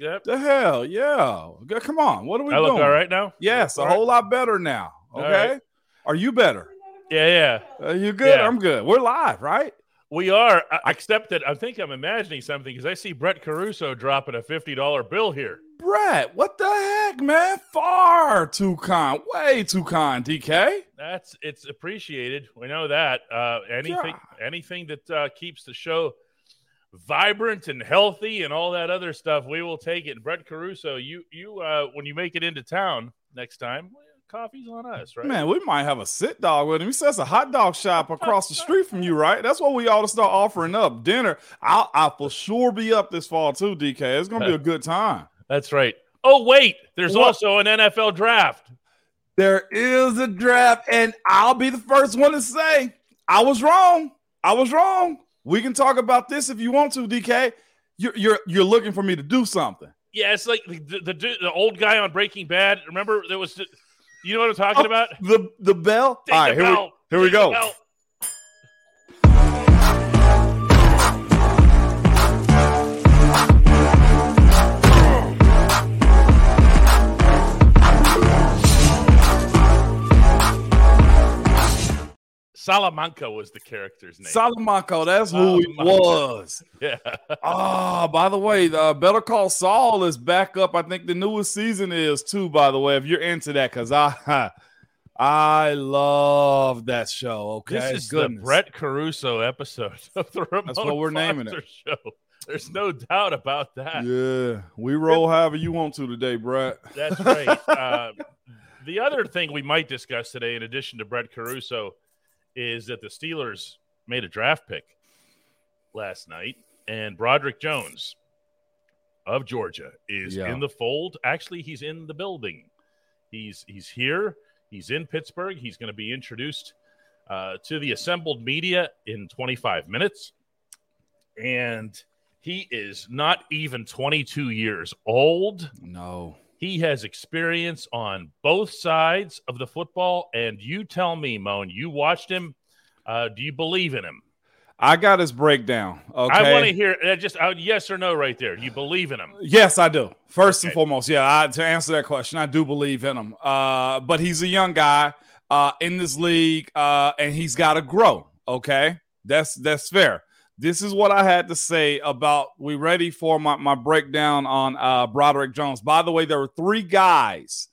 Yep. The hell, yeah. Come on, what are we I look doing? all right now. Yes, a All whole lot better now. Okay, right. are you better? Yeah, yeah. Are you good? Yeah. I'm good. We're live, right? We are. I- Except that I think I'm imagining something because I see Brett Caruso dropping a fifty dollar bill here. Brett, what the heck, man? Far too kind, way too kind, DK. That's it's appreciated. We know that. Uh, anything, anything that uh, keeps the show vibrant and healthy and all that other stuff, we will take it. Brett Caruso, you you uh, when you make it into town next time, coffee's on us, right? Man, we might have a sit dog with him. He says a hot dog shop across the street from you, right? That's what we ought to start offering up. Dinner. I'll, I'll for sure be up this fall too, DK. It's gonna be a good time. That's right. Oh wait, there's What? also an NFL draft. There is a draft, and I'll be the first one to say I was wrong. I was wrong. We can talk about this if you want to, DK. You're you're you're looking for me to do something. Yeah, it's like the the, the, the old guy on Breaking Bad. Remember there was, you know what I'm talking Oh, about? The the bell. Ding All right, here we, bell. here we Ding the go. Salamanca was the character's name. Salamanca, that's who he was. yeah. Ah, by the way, uh, Better Call Saul is back up. I think the newest season is too. By the way, if you're into that, because I, I love that show. Okay, This is Goodness. the Brett Caruso episode of the Ramon what we're naming it. Show. There's no doubt about that. Yeah, we roll however you want to today, Brett. That's right. uh, the other thing we might discuss today, in addition to Brett Caruso, is that the Steelers made a draft pick last night, and Broderick Jones of Georgia is Yeah. in the fold. Actually, he's in the building. He's he's here. He's in Pittsburgh. He's going to be introduced uh, to the assembled media in 25 minutes, and he is not even 22 years old. No, He has experience on both sides of the football. And you tell me, Moan, you watched him. Uh, do you believe in him? I got his breakdown. Okay, I want to hear uh, just uh, yes or no right there. Do you believe in him? Yes, I do. First and foremost, yeah. I, to answer that question, I do believe in him. Uh, but he's a young guy uh, in this league, uh, and he's got to grow. Okay, that's that's fair. This is what I had to say about. We ready for my my breakdown on uh, Broderick Jones? By the way, there were three guys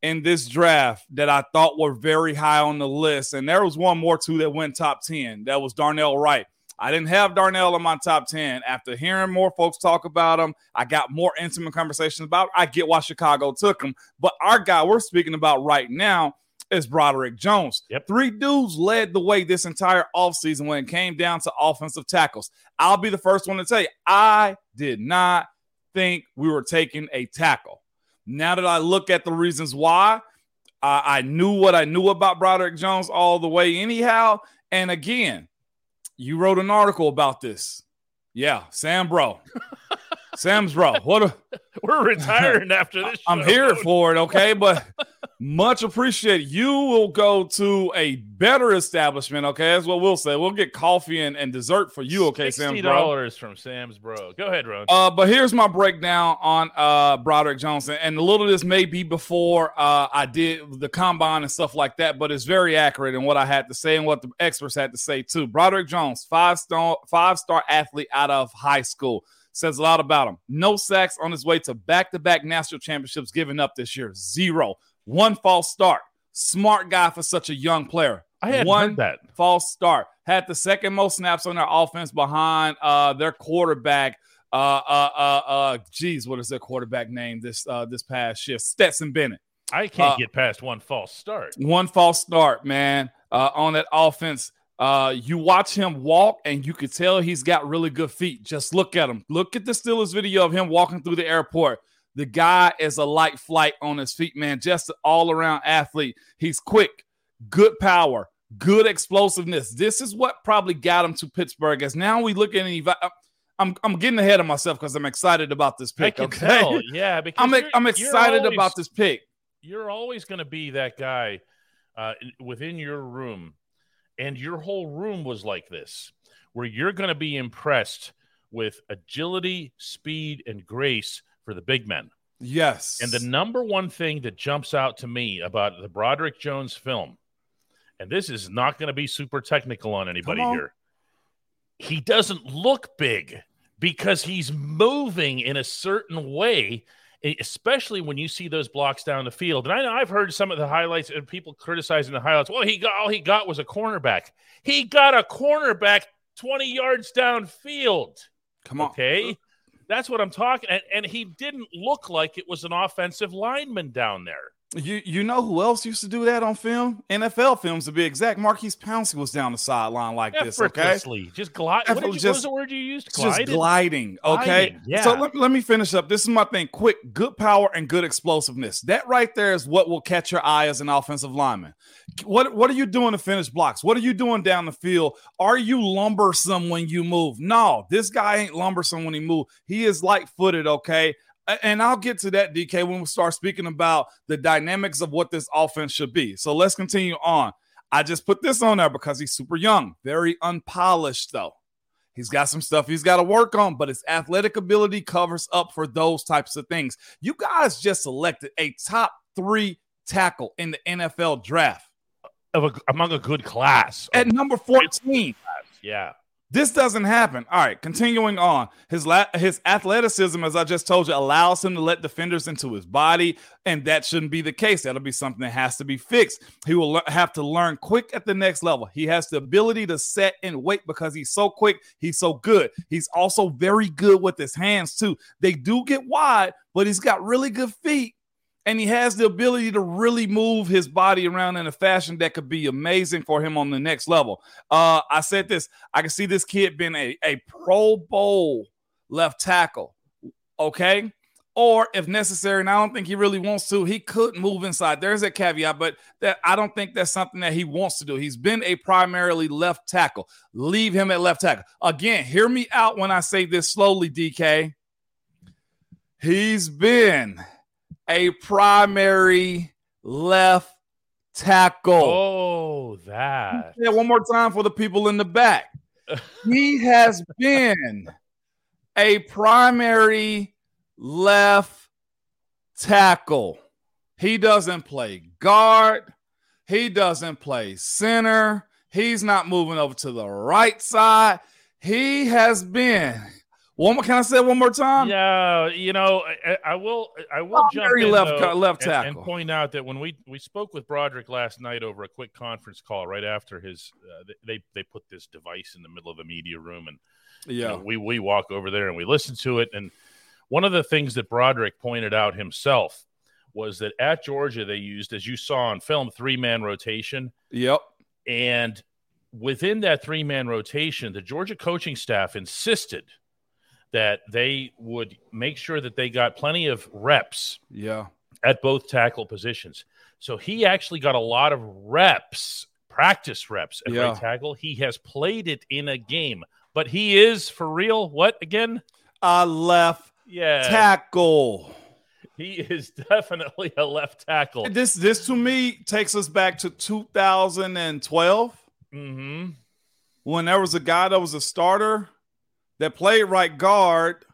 in this draft that I thought were very high on the list, and there was one more too that went top ten. That was Darnell Wright. I didn't have Darnell in my top 10. After hearing more folks talk about him, I got more intimate conversations about it. I get why Chicago took him. But our guy we're speaking about right now is Broderick Jones. Yep. Three dudes led the way this entire offseason when it came down to offensive tackles. I'll be the first one to tell you, I did not think we were taking a tackle. Now that I look at the reasons why, I I knew what I knew about Broderick Jones all the way, anyhow. And again, you wrote an article about this. Yeah, Sam Bro. Sam's bro. What a We're retiring after this. I'm here for it, okay? But much appreciated. You will go to a better establishment, okay? That's what we'll say. We'll get coffee and, and dessert for you, okay, Sam's bro. dollars from Sam's bro. Go ahead, Ron. Uh, but here's my breakdown on uh Broderick Johnson, and a little of this may be before uh I did the combine and stuff like that, but it's very accurate in what I had to say and what the experts had to say too. Broderick Jones, five star five star athlete out of high school, says a lot about him. No sacks on his way to back to back national championships given up this year. Zero. One false start. Smart guy for such a young player. I hadn't One heard that. false start. Had the second most snaps on their offense behind uh, their quarterback. Uh, uh, uh, uh, geez, what is their quarterback name this uh, this past year? Stetson Bennett. I can't uh, get past one false start. One false start, man, uh, on that offense. Uh, you watch him walk, and you could tell he's got really good feet. Just look at him. Look at the Steelers video of him walking through the airport. The guy is a light flight on his feet, man. Just an all around athlete. He's quick, good power, good explosiveness. This is what probably got him to Pittsburgh. As now we look at an ev- I'm I'm getting ahead of myself because I'm excited about this pick. okay, tell. Yeah, because I'm I'm excited always- about this pick. You're always going to be that guy uh, within your room, and your whole room was like this, where you're going to be impressed with agility, speed, and grace for the big men. Yes. And the number one thing that jumps out to me about the Broderick Jones film, and this is not going to be super technical on anybody on. here, he doesn't look big because he's moving in a certain way, especially when you see those blocks down the field. And I know I've heard some of the highlights and people criticizing the highlights. Well, he got all he got was a cornerback. He got a cornerback 20 yards downfield. Come on. Okay. That's what I'm talking. And, and he didn't look like it was an offensive lineman down there. You you know who else used to do that on film? NFL films to be exact. Maurkice Pouncey was down the sideline like this. Okay. Just glide. What, you, Effortless- what was the word you used? It's just gliding. Okay. Gliding, yeah. So let, let me finish up. This is my thing. Quick, good power and good explosiveness. That right there is what will catch your eye as an offensive lineman. What what are you doing to finish blocks? What are you doing down the field? Are you lumbersome when you move? No, this guy ain't lumbersome when he move. He is light footed. Okay. And I'll get to that, DK, when we start speaking about the dynamics of what this offense should be. So let's continue on. I just put this on there because he's super young, very unpolished, though. He's got some stuff he's got to work on, but his athletic ability covers up for those types of things. You guys just selected a top three tackle in the NFL draft Of a, among a good class. at number 14. yeah. This doesn't happen. All right, continuing on. His la- his athleticism, as I just told you, allows him to let defenders into his body, and that shouldn't be the case. That'll be something that has to be fixed. He will le- have to learn quick at the next level. He has the ability to set and wait because he's so quick. He's so good. He's also very good with his hands too. They do get wide, but he's got really good feet and he has the ability to really move his body around in a fashion that could be amazing for him on the next level. Uh, I said this, I can see this kid being a, a Pro Bowl left tackle, okay? Or if necessary, and I don't think he really wants to, he could move inside. There's a caveat, but that I don't think that's something that he wants to do. He's been a primarily left tackle. Leave him at left tackle. Again, hear me out when I say this slowly, DK. He's been a primary left tackle. Oh, that. Yeah, one more time for the people in the back. he has been a primary left tackle. He doesn't play guard. He doesn't play center. He's not moving over to the right side. He has been. One more, can I say it one more time? Yeah, you know, I, I will. I will jump in left though, left and- and, point out that when we we spoke with Broderick last night over a quick conference call, right after his, uh, they they put this device in the middle of the media room, and you Yeah. know, we we walk over there and we listen to it. And one of the things that Broderick pointed out himself was that at Georgia they used, as you saw on film, three man rotation. Yep. And within that three man rotation, the Georgia coaching staff insisted that they would make sure that they got plenty of reps Yeah. at both tackle positions. So he actually got a lot of reps, practice reps at Yeah. right tackle. He has played it in a game, but he is for real. What again? A left Yeah, tackle. he is definitely a left tackle. This this to me takes us back to 2012 hmm when there was a guy that was a starter that played right guard,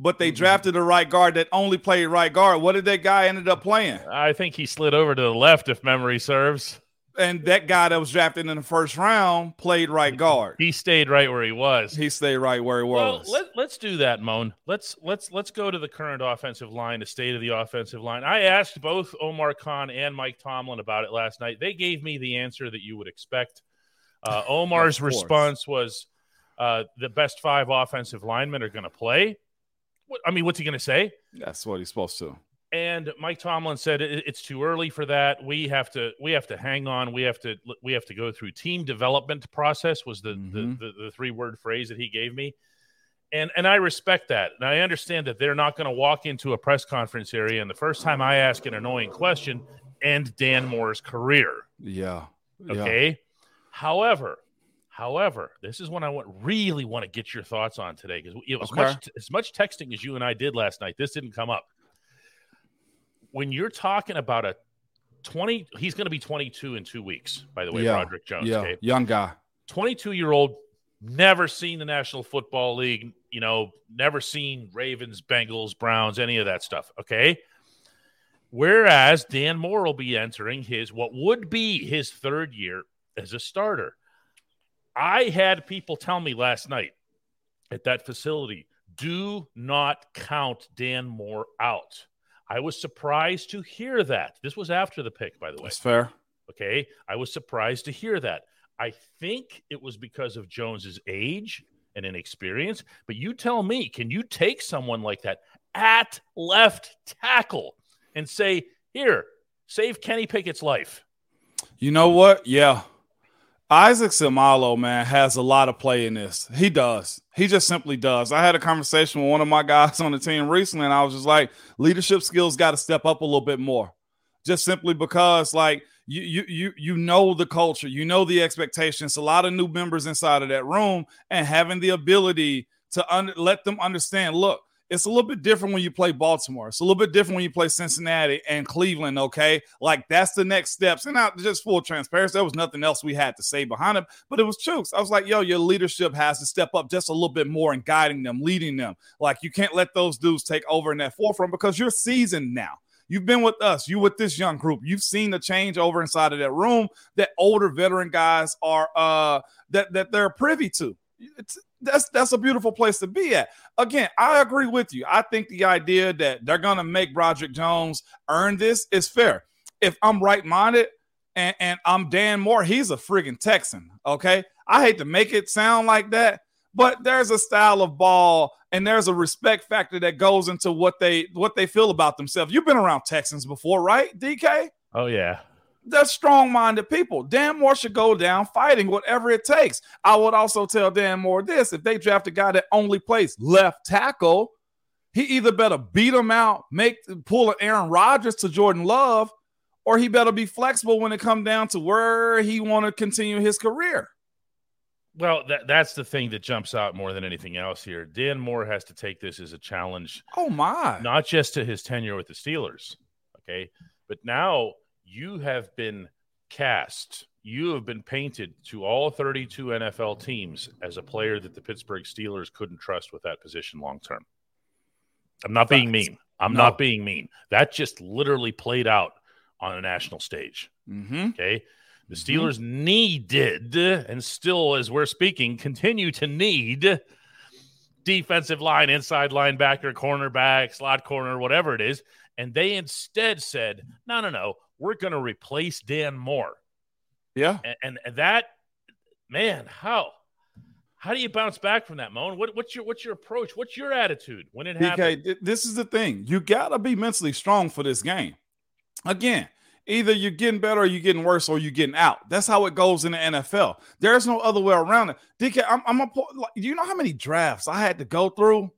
but they Mhm. drafted a right guard that only played right guard. What did that guy ended up playing? I think he slid over to the left, if memory serves. And that guy that was drafted in the first round played right guard. He stayed right where he was. He stayed right where he Well, was. let, let's do that, Moan. Let's let's let's go to the current offensive line, the state of the offensive line. I asked both Omar Khan and Mike Tomlin about it last night. They gave me the answer that you would expect. Uh, Omar's response was, uh, "The best five offensive linemen are going to play." What, I mean, what's he going to say? That's what he's supposed to. And Mike Tomlin said it's too early for that. We have to we have to hang on. We have to we have to go through team development process was the Mhm. the, the, the three word phrase that he gave me. And and I respect that. And I understand that they're not going to walk into a press conference area and the first time I ask an annoying question end Dan Moore's career. Yeah. Yeah. Okay. However, however, this is when I want, really want to get your thoughts on today because as Okay. much as much texting as you and I did last night, this didn't come up. When you're talking about a 20, he's going to be 22 in two weeks, by the way, Yeah. Broderick Jones. Yeah. Okay. Young guy. 22 year old never seen the National Football League, you know, never seen Ravens, Bengals, Browns, any of that stuff. Okay. Whereas Dan Moore will be entering his what would be his third year as a starter. I had people tell me last night at that facility do not count Dan Moore out. I was surprised to hear that. This was after the pick, by the way. That's fair. Okay. I was surprised to hear that. I think it was because of Jones's age and inexperience. But you tell me, can you take someone like that at left tackle and say, here, save Kenny Pickett's life? You know what? Yeah. Isaac Seumalo, man, has a lot of play in this. He does. He just simply does. I had a conversation with one of my guys on the team recently, and I was just like, leadership skills got to step up a little bit more. Just simply because, like, you you you you know the culture, you know the expectations. A lot of new members inside of that room, and having the ability to un- let them understand. Look, it's a little bit different when you play Baltimore. It's a little bit different when you play Cincinnati and Cleveland. Okay, like that's the next steps. And not just full transparency, there was nothing else we had to say behind it, but it was true. I was like, yo, your leadership has to step up just a little bit more in guiding them, leading them. Like you can't let those dudes take over in that forefront because you're seasoned now. You've been with us, you with this young group. You've seen the change over inside of that room that older veteran guys are uh that that they're privy to. It's, that's that's a beautiful place to be at. Again, I agree with you. I think the idea that they're gonna make Broderick Jones earn this is fair. If I'm right minded and, and I'm Dan Moore, he's a friggin' Texan. Okay. I hate to make it sound like that, but there's a style of ball and there's a respect factor that goes into what they what they feel about themselves. You've been around Texans before, right, DK? Oh yeah they're strong-minded people. Dan Moore should go down fighting whatever it takes. I would also tell Dan Moore this: if they draft a guy that only plays left tackle, he either better beat him out, make pull an Aaron Rodgers to Jordan Love, or he better be flexible when it comes down to where he want to continue his career. Well, that, that's the thing that jumps out more than anything else here. Dan Moore has to take this as a challenge. Oh my! Not just to his tenure with the Steelers, okay, but now you have been cast, you have been painted to all 32 NFL teams as a player that the Pittsburgh Steelers couldn't trust with that position long term. I'm not being mean. I'm no. not being mean. That just literally played out on a national stage. Mm-hmm. Okay. The mm-hmm. Steelers mm-hmm. needed, and still, as we're speaking, continue to need defensive line, inside linebacker, cornerback, slot corner, whatever it is. And they instead said, no, no, no, we're going to replace Dan Moore. Yeah. And, and, that, man, how? How do you bounce back from that, Moan? What, what's your what's your approach? What's your attitude when it happens? Okay, this is the thing. You gotta be mentally strong for this game. Again, either you're getting better or you're getting worse or you're getting out. That's how it goes in the NFL. There's no other way around it. DK, I'm, I'm a, like, do you know how many drafts I had to go through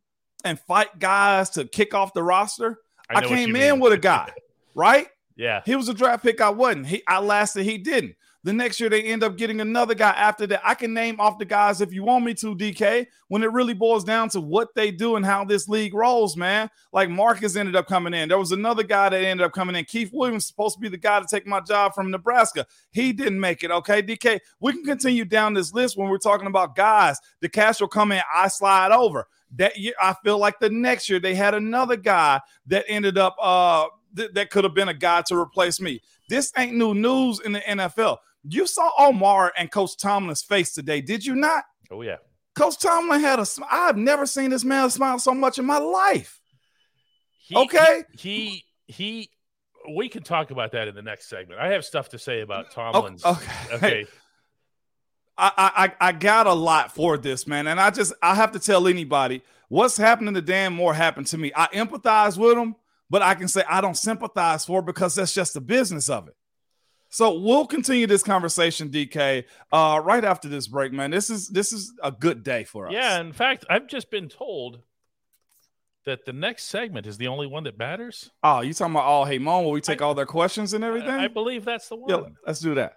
and fight guys to kick off the roster? I, I came in with a guy, right? Yeah. He was a draft pick. I wasn't. He I lasted, he didn't. The next year they end up getting another guy after that. I can name off the guys if you want me to, DK, when it really boils down to what they do and how this league rolls, man. Like Marcus ended up coming in. There was another guy that ended up coming in. Keith Williams supposed to be the guy to take my job from Nebraska. He didn't make it. Okay, DK. We can continue down this list when we're talking about guys. The cash will come in, I slide over. That year, I feel like the next year they had another guy that ended up uh th- that could have been a guy to replace me. This ain't new news in the NFL. You saw Omar and Coach Tomlin's face today, did you not? Oh yeah. Coach Tomlin had a smile. I've never seen this man smile so much in my life. He, okay. He, he he we can talk about that in the next segment. I have stuff to say about Tomlin's. Okay. okay. I, I I got a lot for this, man. And I just I have to tell anybody what's happening to Dan Moore happened to me. I empathize with him, but I can say I don't sympathize for because that's just the business of it. So we'll continue this conversation, DK, uh, right after this break, man. This is this is a good day for us. Yeah, in fact, I've just been told that the next segment is the only one that matters. Oh, you talking about all hey mom? Will we take I, all their questions and everything? I, I believe that's the one. Yeah, let's do that.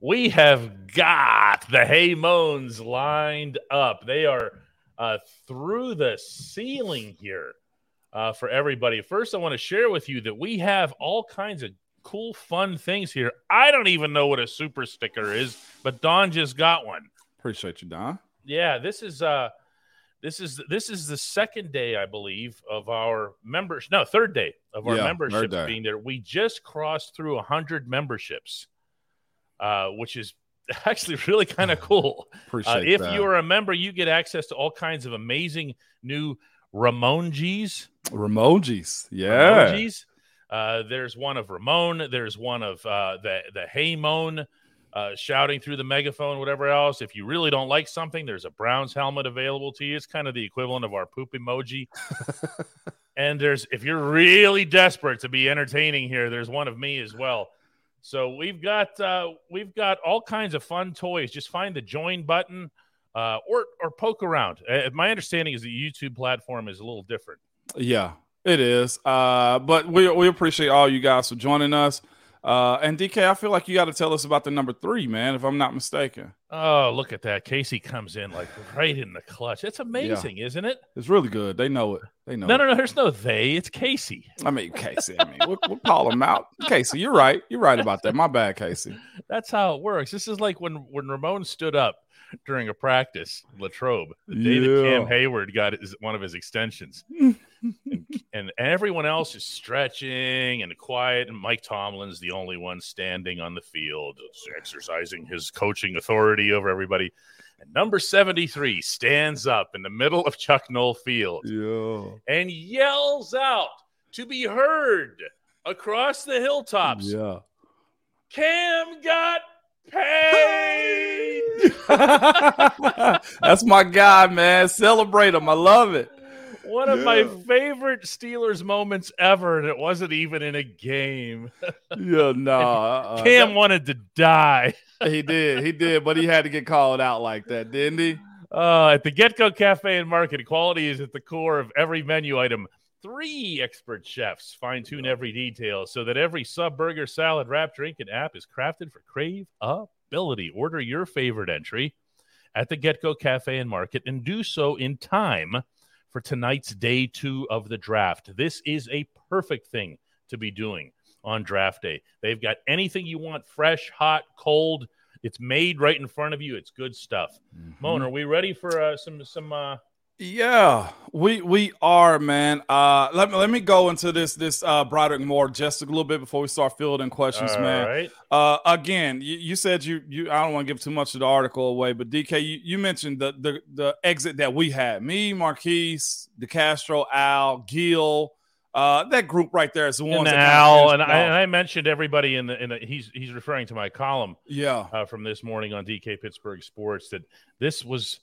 We have got the Hey Moans lined up. They are uh, through the ceiling here uh, for everybody. First, I want to share with you that we have all kinds of cool, fun things here. I don't even know what a super sticker is, but Don just got one. Appreciate you, Don. Yeah, this is uh this is this is the second day, I believe, of our members. No, third day of our Yeah, memberships being there. We just crossed through hundred memberships, uh, which is actually really kind of cool. Appreciate Uh, if that. you are a member, you get access to all kinds of amazing new Ramonjis. Remojis. Yeah. Emojis. Uh, there's one of Ramon. There's one of uh, the the Hey Moan uh, shouting through the megaphone, whatever else. If you really don't like something, there's a Browns helmet available to you. It's kind of the equivalent of our poop emoji. and there's if you're really desperate to be entertaining here, there's one of me as well. So we've got uh, we've got all kinds of fun toys. Just find the join button uh, or or poke around. Uh, my understanding is the YouTube platform is a little different. Yeah, it is. Uh, but we we appreciate all you guys for joining us. Uh, and DK, I feel like you got to tell us about the number three, man, if I'm not mistaken. Oh, look at that. Casey comes in like right in the clutch. It's amazing, isn't it? It's really good. They know it. They know No, it. no, no. There's no they. It's Casey. I mean, Casey. I mean, we'll, we'll call him out. Casey, you're right. You're right about that. My bad, Casey. That's how it works. This is like when when Ramon stood up during a practice, Latrobe, the day that Cam Heyward got his, one of his extensions. And, and everyone else is stretching and quiet, and Mike Tomlin's the only one standing on the field, exercising his coaching authority over everybody. And number 73 stands up in the middle of Chuck Noll Field Yeah. and yells out to be heard across the hilltops. Yeah. Cam got paid. That's my guy, man. Celebrate him. I love it. One of my favorite Steelers moments ever, and it wasn't even in a game. Yeah, no. Uh, Cam wanted to die. he did. He did, but he had to get called out like that, didn't he? Uh, at the Get Go Cafe and Market, quality is at the core of every menu item. Three expert chefs fine tune every detail so that every sub, burger, salad, wrap, drink, and app is crafted for crave ability. Order your favorite entry at the Get Go Cafe and Market and do so in time for tonight's day two of the draft. This is a perfect thing to be doing on draft day. They've got anything you want fresh, hot, cold. It's made right in front of you. It's good stuff. Moan, are we ready for uh, some some? Uh... Yeah, we we are, man. Uh, let me let me go into this this uh Broderick Moore just a little bit before we start fielding questions, all man. right. Uh, again, you, you said you you I don't want to give too much of the article away, but DK, you, you mentioned the the the exit that we had. Me, Maurkice, DeCastro, Al, Gil, uh, that group right there is the And ones Al, and I, and. I mentioned everybody in the in the. He's he's referring to my column yeah, uh, from this morning on DK Pittsburgh Sports that this was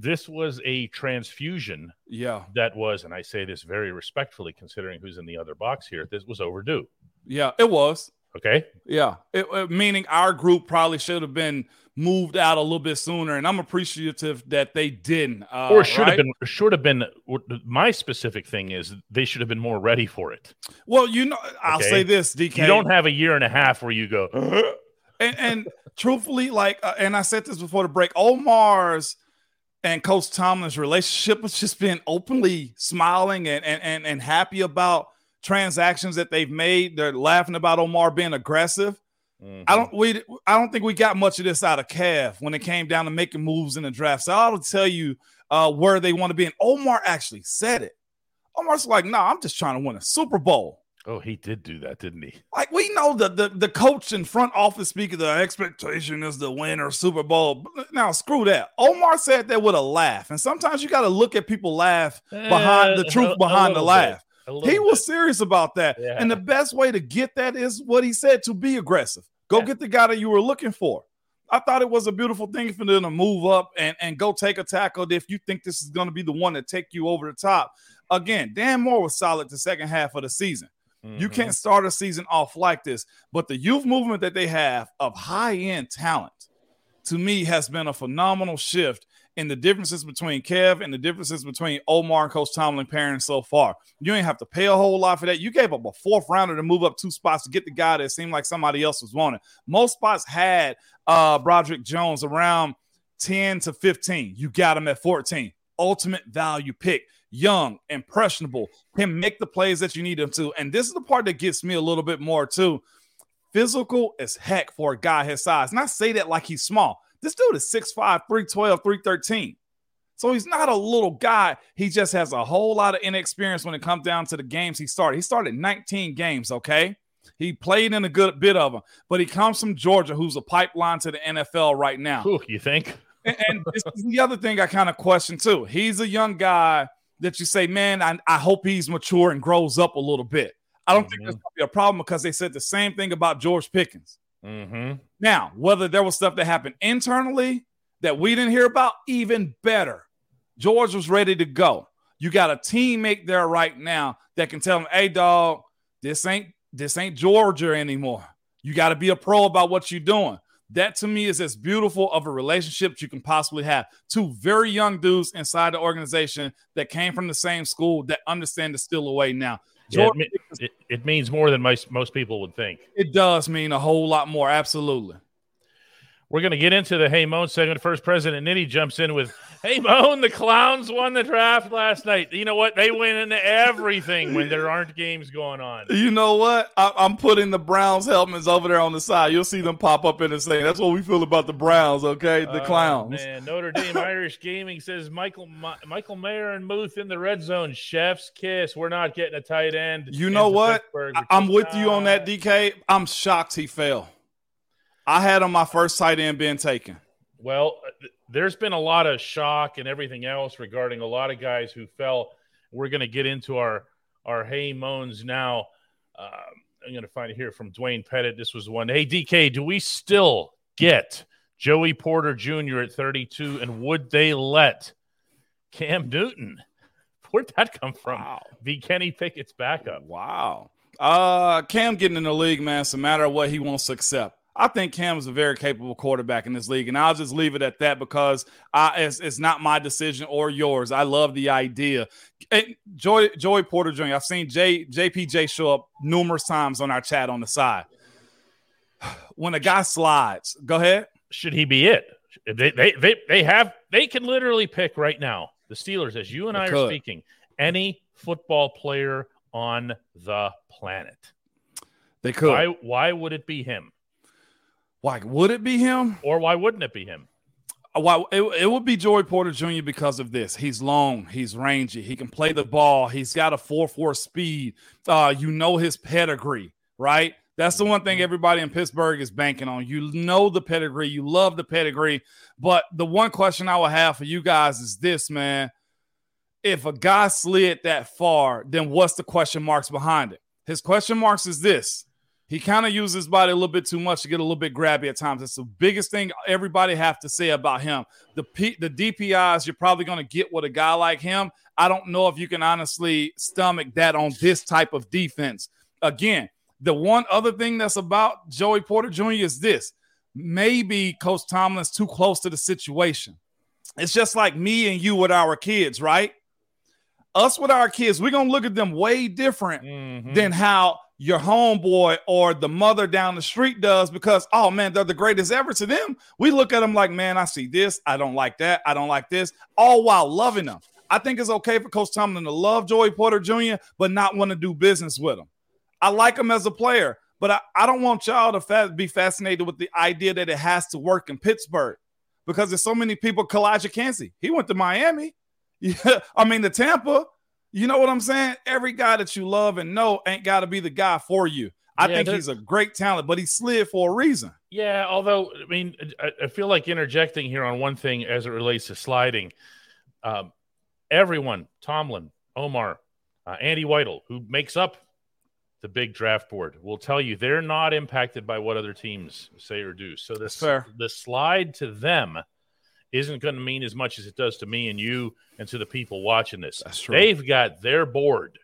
this was a transfusion yeah, that was, and I say this very respectfully, considering who's in the other box here. This was overdue. yeah. It was. Okay. Yeah, it, it- meaning our group probably should have been moved out a little bit sooner, and I'm appreciative that they didn't. Uh, or should have been should have been my specific thing is they should have been more ready for it Well, you know, I'll Okay. say this, DK. you don't have a year and a half where you go and, and truthfully, like, uh, and I said this before the break, Omar's and Coach Tomlin's relationship has just been openly smiling and and and, and happy about transactions that they've made. They're laughing about Omar being aggressive. I don't we I don't think we got much of this out of Cav when it came down to making moves in the draft. So I'll tell you uh, where they want to be. And Omar actually said it. Omar's like, no, I'm just trying to win a Super Bowl. Oh he did do that didn't he Like we know that the, the coach and front office speaker, the expectation is to win or Super Bowl. Now screw that. Omar said that with a laugh. And sometimes you got to look at people laugh behind the Eh, truth a- a behind the little laugh. bit, He was bit. serious about that. Yeah. And the best way to get that is what he said to be aggressive. Go Yeah. get the guy that you were looking for. I thought it was a beautiful thing for them to move up and, and go take a tackle if you think this is going to be the one to take you over the top. Again, Dan Moore was solid the second half of the season. You Mhm. can't start a season off like this. But the youth movement that they have of high end talent to me has been a phenomenal shift in the differences between Kev and the differences between Omar and Coach Tomlin pairing so far. You ain't have to pay a whole lot for that. You gave up a fourth rounder to move up two spots to get the guy that seemed like somebody else was wanted. Most spots had uh Broderick Jones around 10 to 15. You got him at 14. Ultimate value pick. Young, impressionable, can make the plays that you need him to. And this is the part that gets me a little bit more too. Physical as heck for a guy his size. And I say that like he's small. This dude is 6'5, 312, 313. So he's not a little guy. He just has a whole lot of inexperience when it comes down to the games he started. He started 19 games, okay? He played in a good bit of them, but he comes from Georgia, who's a pipeline to the NFL right now. Ooh, you think? and, and this is the other thing I kind of question too. He's a young guy that you say, man, I, I hope he's mature and grows up a little bit. I don't mm-hmm. think there's going to be a problem because they said the same thing about George Pickens. Mm-hmm. Now, whether there was stuff that happened internally that we didn't hear about, even better. George was ready to go. You got a teammate there right now that can tell him, "Hey, dog, this ain't this ain't Georgia anymore. You got to be a pro about what you're doing." That to me is as beautiful of a relationship you can possibly have. Two very young dudes inside the organization that came from the same school that understand the still away now. Yeah, it, it, it, means more than most, most people would think. It does mean a whole lot more. Absolutely. We're going to get into the Hey Moan segment. First, President Nitty jumps in with Hey Moan, the Clowns won the draft last night. You know what? They win into everything when there aren't games going on. You know what? I, am putting the Browns helmets over there on the side. You'll see them pop up in the saying. That's what we feel about the Browns, okay? The uh, Clowns. Man, Notre Dame Irish Gaming says Michael Ma- Michael Mayer and Muth in the red zone. Chef's kiss. We're not getting a tight end. You know what? I- I'm with you on that, DK. I'm shocked he fell. I had on my first tight end being taken. Well, there's been a lot of shock and everything else regarding a lot of guys who fell. We're going to get into our our hey moans now. Uh, I'm going to find it here from Dwayne Pettit. This was one. Hey DK, do we still get Joey Porter Jr. at 32, and would they let Cam Newton? Where'd that come from? Wow. Be Kenny Pickett's backup. Wow. Uh, Cam getting in the league, man. It's a matter of what he wants to accept. I think Cam is a very capable quarterback in this league, and I'll just leave it at that because I, it's, it's not my decision or yours. I love the idea. And Joy Joey Porter Jr. I've seen J, JPJ show up numerous times on our chat on the side. When a guy slides, go ahead. Should he be it? They they they, they have they can literally pick right now the Steelers as you and they I could. are speaking any football player on the planet. They could. Why why would it be him? Why would it be him? Or why wouldn't it be him? Uh, why it, it would be Joey Porter Jr. because of this. He's long, he's rangy, he can play the ball, he's got a 4-4 speed. Uh, you know his pedigree, right? That's the one thing everybody in Pittsburgh is banking on. You know the pedigree, you love the pedigree. But the one question I would have for you guys is this, man. If a guy slid that far, then what's the question marks behind it? His question marks is this he kind of uses his body a little bit too much to get a little bit grabby at times. That's the biggest thing everybody have to say about him. The P, the DPIs you're probably going to get with a guy like him. I don't know if you can honestly stomach that on this type of defense. Again, the one other thing that's about Joey Porter Jr. is this: maybe Coach Tomlin's too close to the situation. It's just like me and you with our kids, right? Us with our kids, we're gonna look at them way different mm-hmm. than how your homeboy or the mother down the street does because oh man they're the greatest ever to them. We look at them like man i see this. I don't like that. I don't like this. All while loving them. I think it's okay for coach tomlin to love joey porter jr but not want to do business with him. I like him as a player but i, I don't want y'all to fa- be fascinated with the idea that it has to work in pittsburgh because there's so many people Calijah Kancey. he went to miami. Yeah i mean the tampa you know what I'm saying? Every guy that you love and know ain't got to be the guy for you. I yeah, think he's a great talent, but he slid for a reason. Yeah, although I mean, I, I, feel like interjecting here on one thing as it relates to sliding. Um, everyone, Tomlin, Omar, uh, Andy Weidl, who makes up the big draft board, will tell you they're not impacted by what other teams say or do. So this the slide to them isn't going to mean as much as it does to me and you and to the people watching this. That's. They've got their board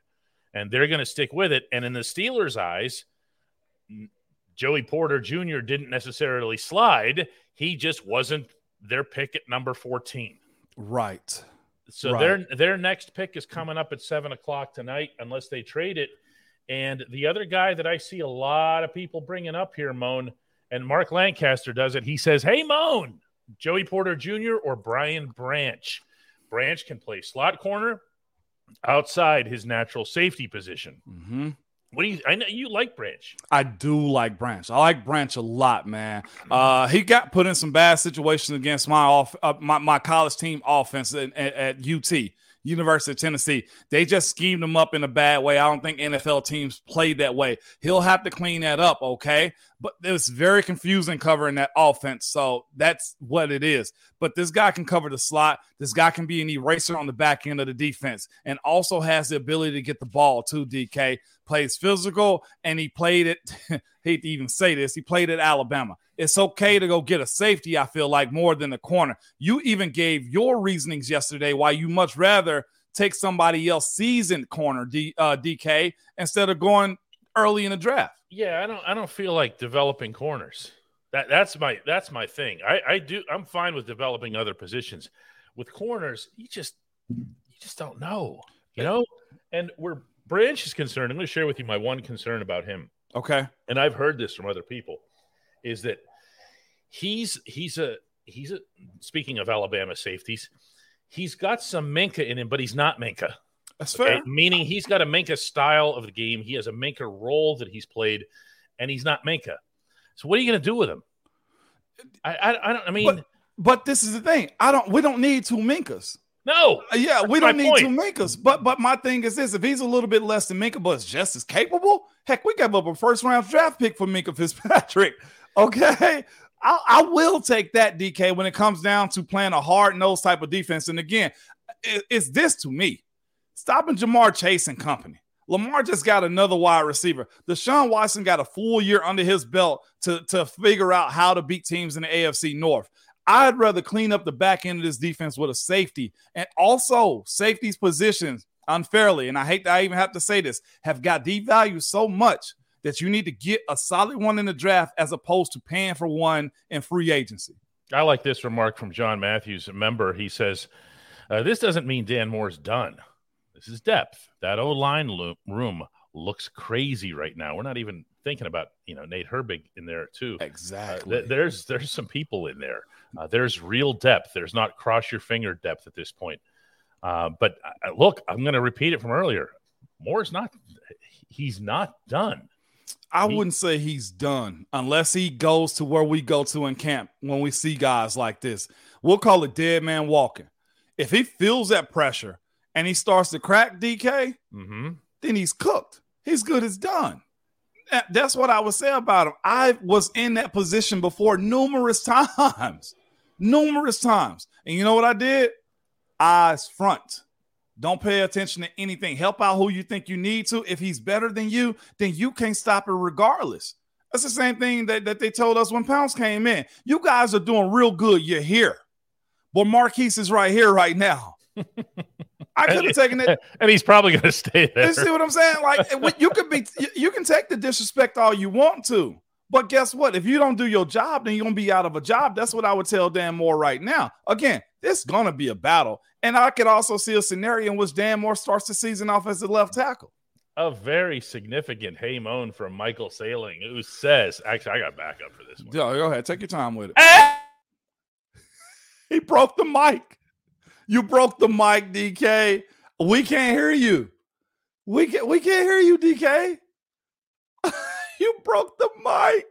and they're going to stick with it. And in the Steelers' eyes, Joey Porter Jr. didn't necessarily slide. He just wasn't their pick at number 14. Right. So Right. their their next pick is coming up at seven o'clock tonight, unless they trade it. And the other guy that I see a lot of people bringing up here, Moan, and Mark Lancaster does it. He says, "Hey, Moan, Joey Porter Jr. or Brian Branch. Branch can play slot corner outside his natural safety position. hmm What do you? I know you like Branch. I do like Branch. I like Branch a lot, man. Uh, he got put in some bad situations against my off uh, my, my college team offense at, at, at UT, University of Tennessee. They just schemed him up in a bad way. I don't think NFL teams played that way. He'll have to clean that up, okay? But it was very confusing covering that offense. So that's what it is. But this guy can cover the slot. This guy can be an eraser on the back end of the defense and also has the ability to get the ball too, DK. Plays physical and he played it. hate to even say this. He played at Alabama. It's okay to go get a safety, I feel like, more than a corner. You even gave your reasonings yesterday why you much rather take somebody else seasoned corner, D, uh, DK, instead of going early in the draft. Yeah, I don't. I don't feel like developing corners. That that's my that's my thing. I I do. I'm fine with developing other positions. With corners, you just you just don't know, you know. And where Branch is concerned, I'm going to share with you my one concern about him. Okay. and I've heard this from other people, is that he's he's a he's a speaking of Alabama safeties, he's got some Minkah in him, but he's not Minkah. That's okay? fair. Meaning he's got a Minkah style of the game. He has a Minkah role that he's played, and he's not Minkah. So what are you going to do with him? I, I I don't. I mean, But, but this is the thing. I don't we don't need two Minkahs. no. Uh, Yeah, we don't need point. two Minkahs. But but my thing is this: if he's a little bit less than Minkah, but is just as capable, heck, we gave up a first round draft pick for Minkah Fitzpatrick. Okay. I, I will take that DK when it comes down to playing a hard nosed type of defense. And again, it, it's this to me. Stopping Ja'Marr Chase and company. Lamar just got another wide receiver. Deshaun Watson got a full year under his belt to, to figure out how to beat teams in the AFC North. I'd rather clean up the back end of this defense with a safety and also safety's positions unfairly. And I hate that I even have to say this have got devalued so much that you need to get a solid one in the draft as opposed to paying for one in free agency. I like this remark from John Matthews, a member. He says, uh, This doesn't mean Dan Moore's done. This is depth. That O line lo- room looks crazy right now. We're not even thinking about you know Nate Herbig in there too. Uh, Exactly. th- there's there's some people in there. Uh, there's real depth. There's not cross your finger depth at this point. Uh, but uh, look, I'm going to repeat it from earlier. Moore's not. He's not done. I He- wouldn't say he's done unless he goes to where we go to in camp when we see guys like this. We'll call it dead man walking. If he feels that pressure and he starts to crack DK, hmm then he's cooked. He's good as done. That's what I would say about him. I was in that position before numerous times, numerous times. And you know what I did? Eyes front. Don't pay attention to anything. Help out who you think you need to. If he's better than you, then you can't stop it regardless. That's the same thing that, that they told us when Pounds came in. You guys are doing real good. You're here. But Maurkice is right here right now. I could have taken it. And he's probably going to stay there. You see what I'm saying? Like you could be, you- can take the disrespect all you want to, but guess what? If you don't do your job, then you're gonna be out of a job. That's what I would tell Dan Moore right now. Again, this is gonna be a battle, and I could also see a scenario in which Dan Moore starts the season off as a left tackle. a very significant hey moan from Michael Sailing, who says, actually, I got backup for this one. Yeah, go ahead, take your time with it. He broke the mic. You broke the mic, DK. We can't hear you. We can we can't hear you, DK. you broke the mic.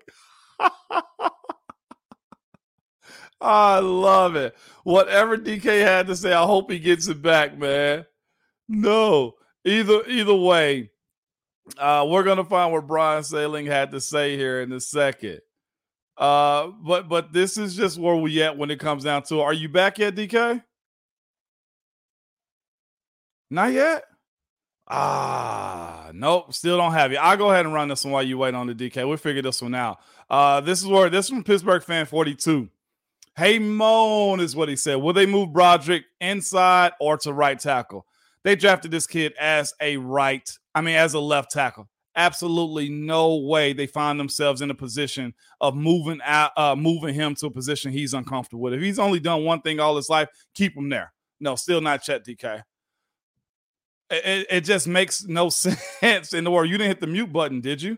I love it. Whatever DK had to say, I hope he gets it back, man. No, either either way, uh, we're gonna find what Brian Sailing had to say here in a second. Uh, but but this is just where we at when it comes down to. Are you back yet, DK? Not yet. Ah, nope, still don't have you. I'll go ahead and run this one while you wait on the DK. We'll figure this one out. Uh, this is where this from Pittsburgh fan 42. Hey Moan is what he said. Will they move Broderick inside or to right tackle? They drafted this kid as a right, I mean, as a left tackle. absolutely no way they find themselves in a position of moving out, uh, moving him to a position he's uncomfortable with. If he's only done one thing all his life, keep him there. No, still not Chet DK. It, it just makes no sense in the world. You didn't hit the mute button, did you?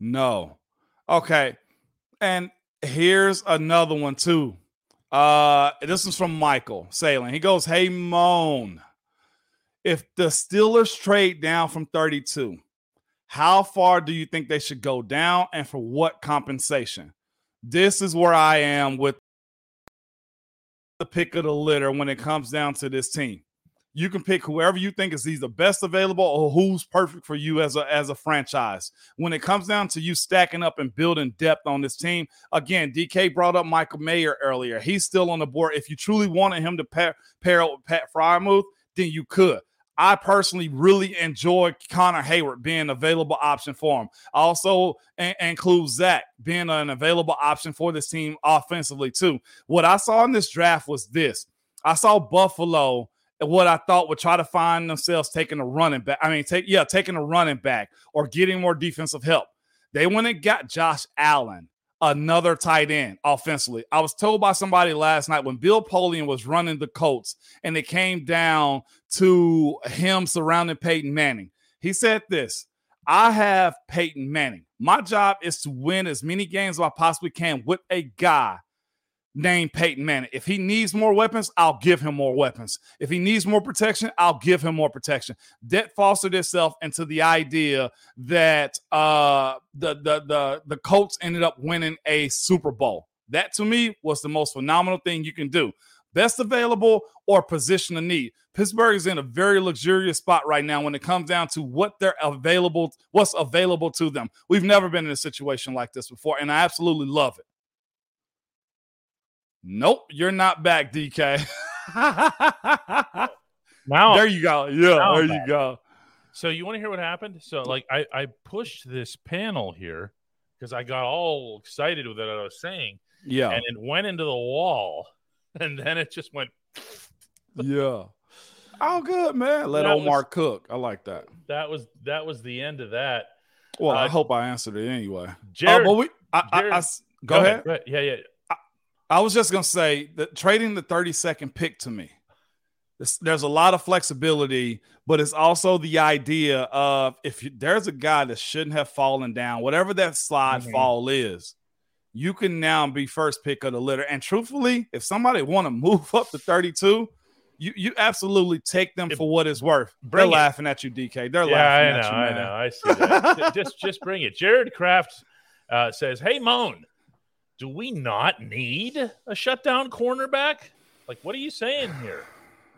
No. Okay. And here's another one too. Uh, this is from Michael Sailing. He goes, Hey Moan, if the Steelers trade down from 32, how far do you think they should go down and for what compensation? This is where I am with the pick of the litter when it comes down to this team. You can pick whoever you think is either best available or who's perfect for you as a as a franchise. When it comes down to you stacking up and building depth on this team, again, DK brought up Michael Mayer earlier. He's still on the board. If you truly wanted him to pair, pair up with Pat Freiermuth, then you could. I personally really enjoy Connor Heyward being available option for him. Also a- include Zach being an available option for this team offensively too. What I saw in this draft was this: I saw Buffalo. What I thought would try to find themselves taking a running back. I mean, take yeah, taking a running back or getting more defensive help. They went and got Josh Allen another tight end offensively. I was told by somebody last night when Bill Polian was running the Colts and it came down to him surrounding Peyton Manning. He said this I have Peyton Manning. My job is to win as many games as I possibly can with a guy named Peyton Manning. If he needs more weapons, I'll give him more weapons. If he needs more protection, I'll give him more protection. That fostered itself into the idea that uh, the the the the Colts ended up winning a Super Bowl. That to me was the most phenomenal thing you can do. Best available or position of need. Pittsburgh is in a very luxurious spot right now when it comes down to what they're available, what's available to them. We've never been in a situation like this before, and I absolutely love it. Nope, you're not back, DK. Now, there you go. Yeah, there I'm you back. go. so you want to hear what happened? So, like, I I pushed this panel here because I got all excited with what I was saying, Yeah, and it went into the wall, and then it just went. yeah. Oh, good man. Let That Omar was- cook. I like that. That was that was the end of that. Well, I Uh, hope I answered it anyway. Jared, uh, but we, I, I- Jared- I s- go, ahead. Yeah, yeah. I was just gonna say that trading the 30 second pick to me, there's a lot of flexibility, but it's also the idea of if you, there's a guy that shouldn't have fallen down, whatever that slide Mhm. fall is, you can now be first pick of the litter. And truthfully, if somebody want to move up to 32, you you absolutely take them If- for what it's worth. They're it. laughing at you, DK. They're Yeah, laughing I at know, you, I know. I see that. just just bring it. Jared Kraft uh, says, "Hey, Moan, do we not need a shutdown cornerback? Like, what are you saying here?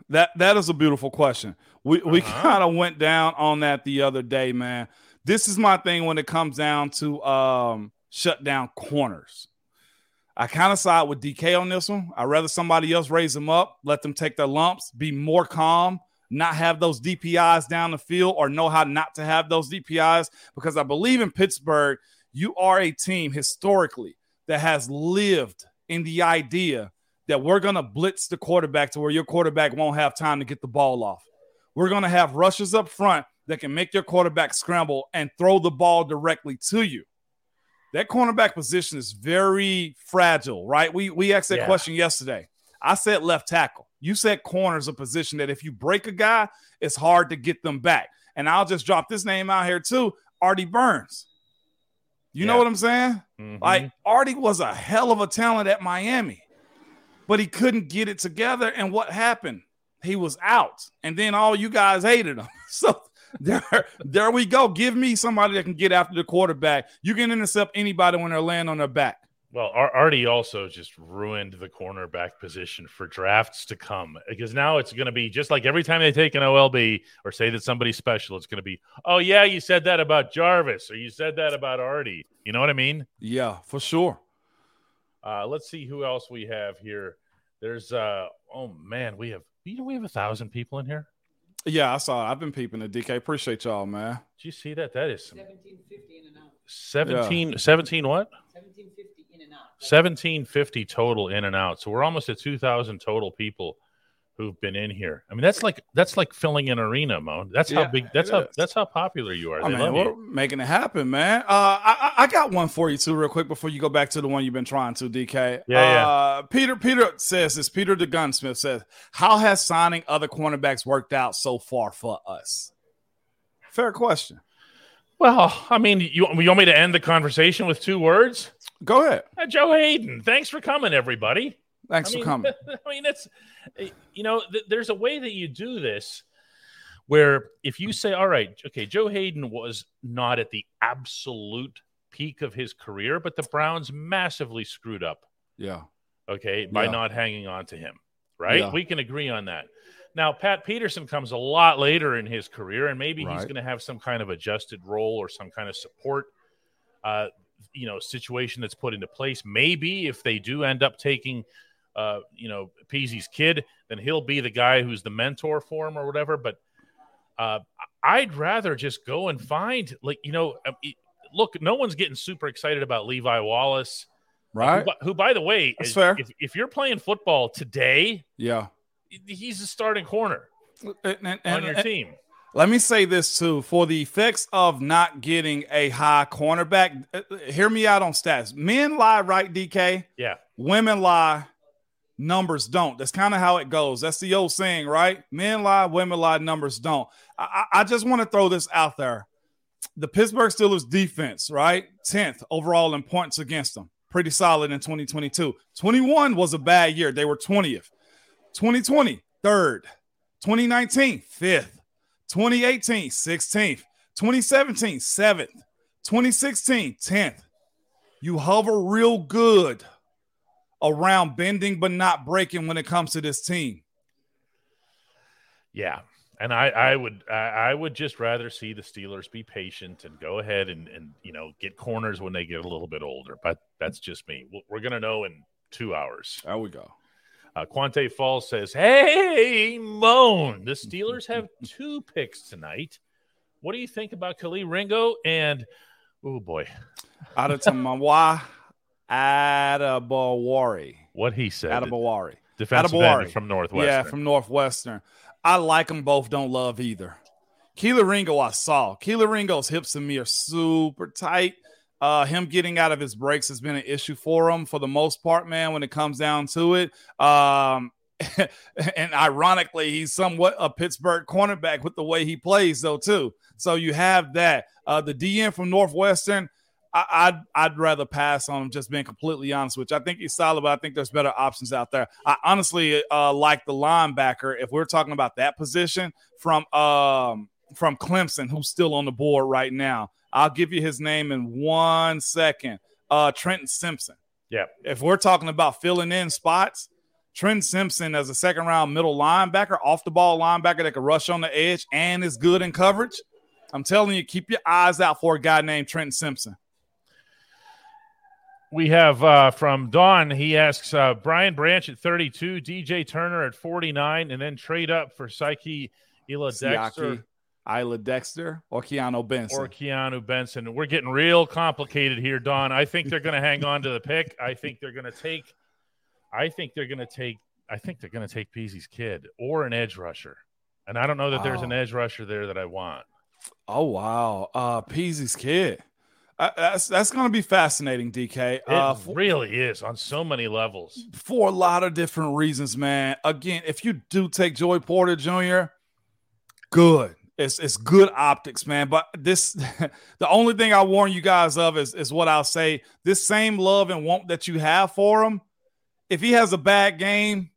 That that is a beautiful question. We we Uh-huh. kind of went down on that the other day, man. This is my thing when it comes down to um shut down corners. I kind of side with DK on this one. I'd rather somebody else raise them up, let them take their lumps, be more calm, not have those DPIs down the field, or know how not to have those DPIs. Because I believe in Pittsburgh, you are a team historically that has lived in the idea that we're going to blitz the quarterback to where your quarterback won't have time to get the ball off. We're going to have rushes up front that can make your quarterback scramble and throw the ball directly to you. That cornerback position is very fragile, right? We we asked that Yeah. question yesterday. I said left tackle. You said corner is a position that if you break a guy, it's hard to get them back. And I'll just drop this name out here too, Artie Burns. You know what I'm saying? Mhm. Like Artie was a hell of a talent at Miami, but he couldn't get it together. And what happened? He was out, and then all you guys hated him. So there, there we go. Give me somebody that can get after the quarterback. You can intercept anybody when they're laying on their back. Well, Ar- Artie also just ruined the cornerback position for drafts to come because now it's going to be just like every time they take an OLB or say that somebody's special, it's going to be, oh, yeah, you said that about Jarvis or you said that about Artie. You know what I mean? Yeah, for sure. Uh, let's see who else we have here. There's, uh, oh man, we have, you know, we have a thousand people in here. Yeah, I saw. It. I've been peeping the DK. Appreciate y'all, man. Did you see that? That is some 1750 in and out. 17, 17 what? 1750 in and out. 1750 total in and out. So we're almost at 2,000 total people who've been in here. I mean, that's like that's like filling an arena, Moan. That's Yeah, how big. That's it how is. that's how popular you are. Oh, They man, love we're you. making it happen, man. Uh, I, I I got one for you too, real quick, before you go back to the one you've been trying to, DK. Yeah, uh, Peter Peter says this. Peter the Gunsmith says, "How has signing other cornerbacks worked out so far for us?" Fair question. Well, I mean, you, you want me to end the conversation with two words? Go ahead. Uh, Joe Haden, thanks for coming, everybody. Thanks I for coming. I mean, it's you know, th- there's a way that you do this where if you say, all right, okay, Joe Haden was not at the absolute peak of his career, but the Browns massively screwed up, Yeah. okay, by Yeah. not hanging on to him, right? Yeah. We can agree on that. Now, Pat Peterson comes a lot later in his career, and maybe he's going to have some kind of adjusted role or some kind of support, uh, you know, situation that's put into place. Maybe if they do end up taking, uh, you know, Peasy's kid, then he'll be the guy who's the mentor for him or whatever. But uh, I'd rather just go and find, like, you know, um, look, no one's getting super excited about Levi Wallace, Right. who, by- who, by the way, That's is- fair. If, if you're playing football today, Yeah. he's a starting corner And- and- on your and- team. Let me say this too: for the effects of not getting a high cornerback, uh, uh, hear me out on stats. Men lie, right? DK. Yeah. Women lie, numbers don't. That's kind of how it goes. That's the old saying, right? Men lie, women lie, numbers don't. I, I I just want to throw this out there. The Pittsburgh Steelers defense, right? 10th overall in points against them. Pretty solid in 2022. 21 was a bad year. They were 20th. 2020, third. 2019, fifth. 2018, 16th. 2017, 7th. 2016, 10th. You hover real good around bending but not breaking when it comes to this team. Yeah. And I, I would I, I would just rather see the Steelers be patient and go ahead and, and you know get corners when they get a little bit older. But that's just me. We're- We're gonna know in two hours. There we go. Uh, Quante Falls says, "Hey, Moan, the Steelers have two picks tonight. What do you think about Khalil Ringo and oh boy, Adetomiwa Adebawore. what he said, Adebawore. defensive end from Northwestern? Yeah, from Northwestern. I like them both, don't love either. Kelee Ringo, I saw. Kelee Ringo's hips and me are super tight. Uh, him getting out of his breaks has been an issue for him for the most part, man, when it comes down to it. Um, and ironically, he's somewhat a Pittsburgh cornerback with the way he plays, though, too. So you have that. Uh, the DN from Northwestern, I, I'd I'd rather pass on him. Just being completely honest you, I think he's solid, but I think there's better options out there. I honestly uh, like the linebacker if we're talking about that position from um from Clemson, who's still on the board right now. I'll give you his name in one second. Uh, Trenton Simpson. Yeah. If we're talking about filling in spots, Trent Simpson as a second round middle linebacker, off the ball linebacker that can rush on the edge and is good in coverage. I'm telling you, keep your eyes out for a guy named Trent Simpson. We have uh, from Don. He asks uh, Brian Branch at 32, DJ Turner at 49, and then trade up for Psyche Ila Dexter Siaki, Isla Dexter, or Keeanu Benton. or Keeanu Benton. We're getting real complicated here, Don. I think they're going to hang on to the pick. I think they're going to take. I think they're going to take. I think they're going to take Peasy's kid or an edge rusher, and I don't know that there's an edge rusher there that I want. oh wow, uh, Peasy's kid. Uh, that's that's going to be fascinating, DK. It Uh, for, really is on so many levels. for a lot of different reasons, man. Again, if you do take Joey Porter Jr., good. It's it's good optics, man. But this the only thing I warn you guys of is, is what I'll say. This same love and want that you have for him, if he has a bad game,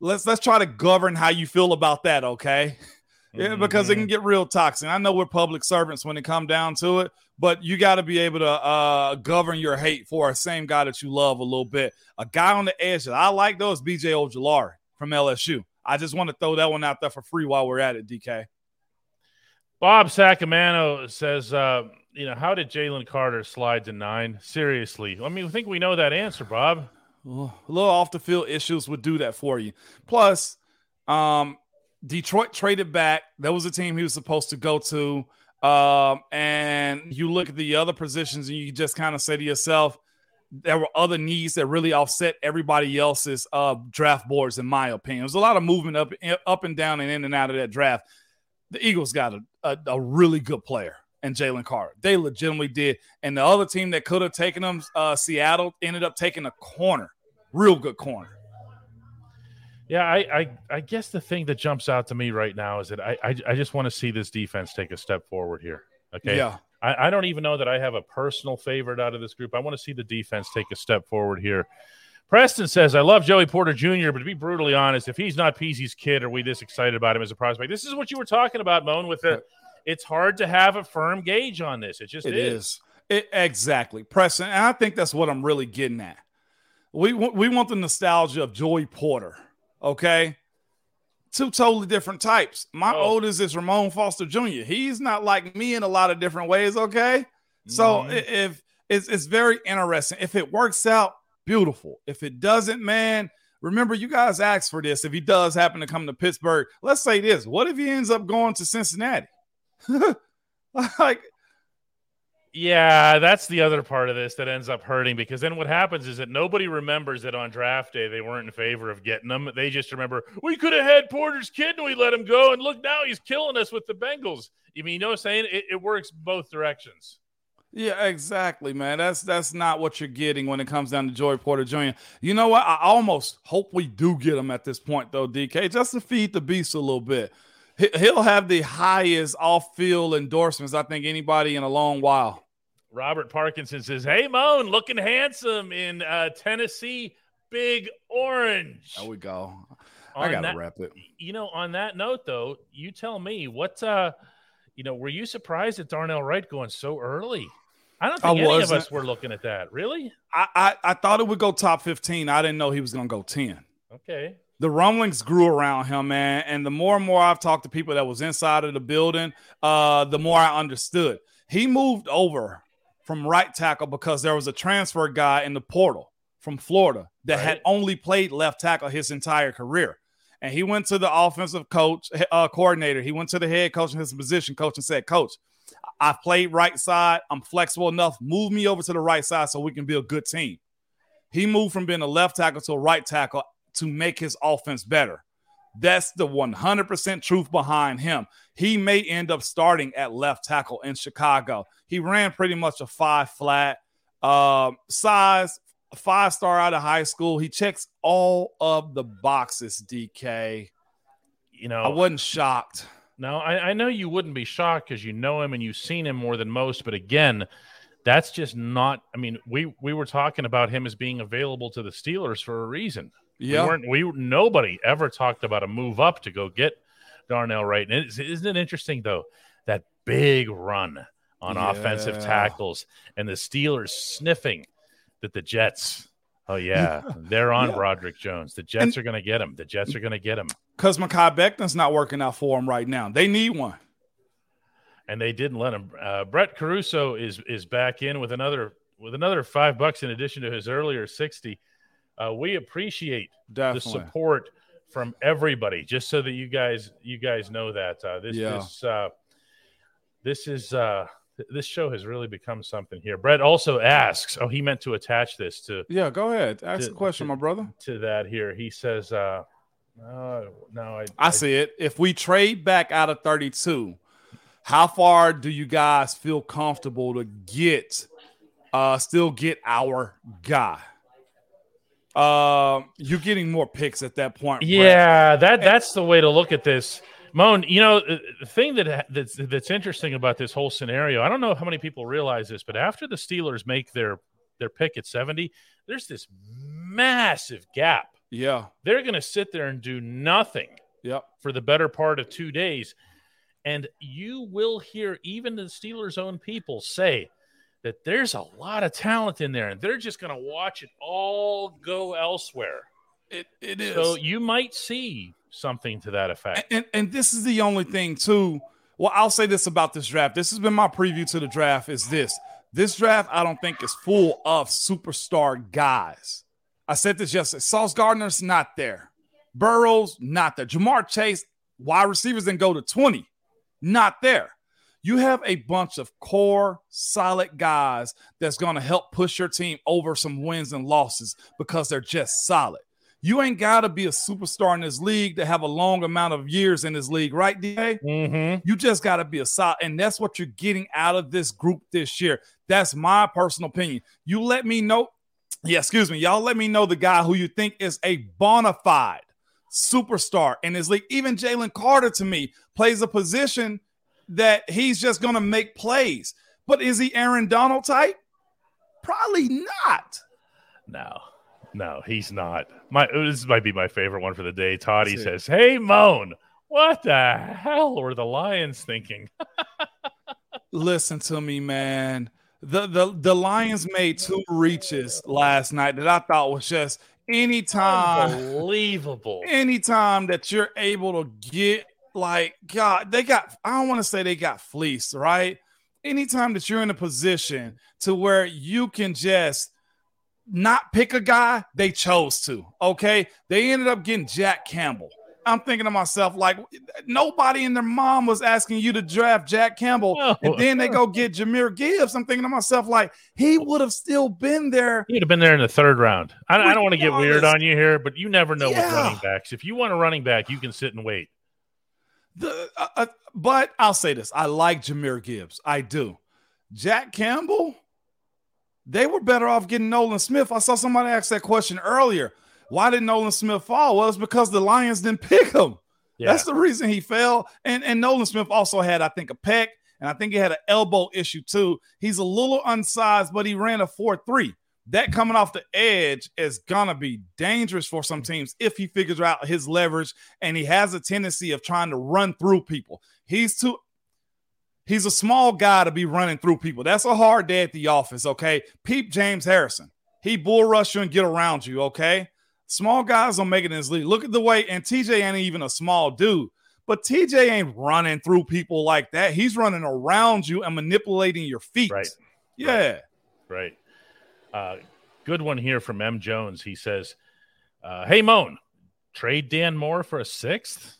let's let's try to govern how you feel about that, okay? Yeah, because it can get real toxic. I know we're public servants when it come down to it, but you got to be able to uh, govern your hate for a same guy that you love a little bit. A guy on the edge that I like though is BJ Ojulari from LSU. I just want to throw that one out there for free while we're at it, DK. Bob Sacamano says, uh, you know, how did Jalen Carter slide to nine? Seriously. I mean, I think we know that answer, Bob. A little off the field issues would do that for you. Plus, um, Detroit traded back. That was a team he was supposed to go to. Um, and you look at the other positions and you just kind of say to yourself, there were other needs that really offset everybody else's uh, draft boards, in my opinion. There's a lot of movement up, up and down and in and out of that draft. The Eagles got a, a, a really good player and Jalen Carter. They legitimately did. And the other team that could have taken them, uh, Seattle, ended up taking a corner, real good corner. Yeah, I, I, I guess the thing that jumps out to me right now is that I I, I just want to see this defense take a step forward here. Okay. Yeah. I, I don't even know that I have a personal favorite out of this group. I want to see the defense take a step forward here. Preston says, I love Joey Porter Jr., but to be brutally honest, if he's not Peasy's kid, are we this excited about him as a prospect? This is what you were talking about, Moan, with the it's hard to have a firm gauge on this. It just it is. is. It, exactly. Preston, and I think that's what I'm really getting at. We, we want the nostalgia of Joey Porter, okay? two totally different types. My oh. oldest is Ramon Foster Jr. He's not like me in a lot of different ways. Okay, so mm-hmm. if it's it's very interesting. If it works out, beautiful. If it doesn't, man, remember you guys asked for this. If he does happen to come to Pittsburgh, let's say this: what if he ends up going to Cincinnati? like yeah, that's the other part of this that ends up hurting because then what happens is that nobody remembers that on draft day they weren't in favor of getting them. They just remember we could have had Porter's kid and we let him go, and look now he's killing us with the Bengals. You mean you know what I'm saying? It, it works both directions. Yeah, exactly, man. That's that's not what you're getting when it comes down to Joey Porter Jr. You know what? I almost hope we do get him at this point, though, DK, just to feed the beast a little bit. He'll have the highest off-field endorsements I think anybody in a long while. Robert Parkinson says, "Hey, Moan, looking handsome in uh, Tennessee, big orange." There we go. I gotta that, wrap it. You know, on that note, though, you tell me what. uh You know, were you surprised at Darnell Wright going so early? I don't think I any of us were looking at that. Really? I, I I thought it would go top fifteen. I didn't know he was going to go ten. Okay. The rumblings grew around him, man, and the more and more I've talked to people that was inside of the building, uh, the more I understood. He moved over from right tackle because there was a transfer guy in the portal from Florida that right. had only played left tackle his entire career. And he went to the offensive coach, uh, coordinator. He went to the head coach and his position coach and said, Coach, I've played right side. I'm flexible enough. Move me over to the right side so we can be a good team. He moved from being a left tackle to a right tackle to make his offense better. That's the 100% truth behind him. He may end up starting at left tackle in Chicago. He ran pretty much a five flat uh, size, five star out of high school. He checks all of the boxes, DK. You know, I wasn't shocked. No, I, I know you wouldn't be shocked because you know him and you've seen him more than most. But again, that's just not. I mean, we we were talking about him as being available to the Steelers for a reason. Yeah, we weren't. We nobody ever talked about a move up to go get Darnell Wright. And isn't it interesting though that big run on yeah. offensive tackles and the Steelers sniffing that the Jets. Oh yeah, they're on yeah. Broderick Jones. The Jets and, are going to get him. The Jets are going to get him because Mekhi Becton's not working out for him right now. They need one, and they didn't let him. Uh, Brett Caruso is is back in with another with another five bucks in addition to his earlier sixty. Uh, we appreciate Definitely. the support from everybody. Just so that you guys you guys know that uh, this yeah. this uh, this is uh, this show has really become something here. Brett also asks. Oh, he meant to attach this to. Yeah, go ahead. Ask to, the question, to, my brother. To that here, he says. uh uh, no, I, I, I see it. If we trade back out of 32, how far do you guys feel comfortable to get uh still get our guy? Uh, you're getting more picks at that point. Yeah, Brett. that that's the way to look at this. Moan, you know, uh, the thing that that's, that's interesting about this whole scenario, I don't know how many people realize this, but after the Steelers make their their pick at 70, there's this massive gap. Yeah. They're going to sit there and do nothing. Yep. For the better part of 2 days. And you will hear even the Steelers' own people say, that there's a lot of talent in there and they're just going to watch it all go elsewhere. It, it is. So you might see something to that effect. And, and, this is the only thing, too. Well, I'll say this about this draft. This has been my preview to the draft is this. This draft, I don't think, is full of superstar guys. I said this yesterday. Sauce Gardner's not there. Burrows, not there. Ja'Marr Chase, wide receivers didn't go to 20, not there. You have a bunch of core, solid guys that's going to help push your team over some wins and losses because they're just solid. You ain't got to be a superstar in this league to have a long amount of years in this league, right, DA? Mm-hmm. You just got to be a solid, and that's what you're getting out of this group this year. That's my personal opinion. You let me know. Yeah, excuse me. Y'all let me know the guy who you think is a bona fide superstar in his league. Even Jalen Carter to me plays a position that he's just going to make plays. But is he Aaron Donald type? Probably not. No, no, he's not. My this might be my favorite one for the day. Toddy says, "Hey, Moan, what the hell were the Lions thinking?" Listen to me, man. The, the the Lions made two reaches last night that I thought was just anytime unbelievable. Anytime that you're able to get like God, they got I don't want to say they got fleeced, right? Anytime that you're in a position to where you can just not pick a guy, they chose to. Okay. They ended up getting Jack Campbell. I'm thinking to myself, like, nobody in their mom was asking you to draft Jack Campbell. No. And then they go get Jahmyr Gibbs. I'm thinking to myself, like, he would have still been there. He'd have been there in the third round. I, I don't want to get weird on you here, but you never know yeah. with running backs. If you want a running back, you can sit and wait. The, uh, uh, but I'll say this I like Jahmyr Gibbs. I do. Jack Campbell, they were better off getting Nolan Smith. I saw somebody ask that question earlier. Why did Nolan Smith fall? Well, it's because the Lions didn't pick him. Yeah. That's the reason he fell. And and Nolan Smith also had, I think, a pec, and I think he had an elbow issue too. He's a little unsized, but he ran a 4-3. That coming off the edge is gonna be dangerous for some teams if he figures out his leverage and he has a tendency of trying to run through people. He's too he's a small guy to be running through people. That's a hard day at the office, okay? Peep James Harrison. He bull rush you and get around you, okay? Small guys don't make it in this league. Look at the way, and TJ ain't even a small dude, but TJ ain't running through people like that. He's running around you and manipulating your feet. Right. Yeah. Right. right. Uh, good one here from M. Jones. He says, uh, Hey, Moan, trade Dan Moore for a sixth?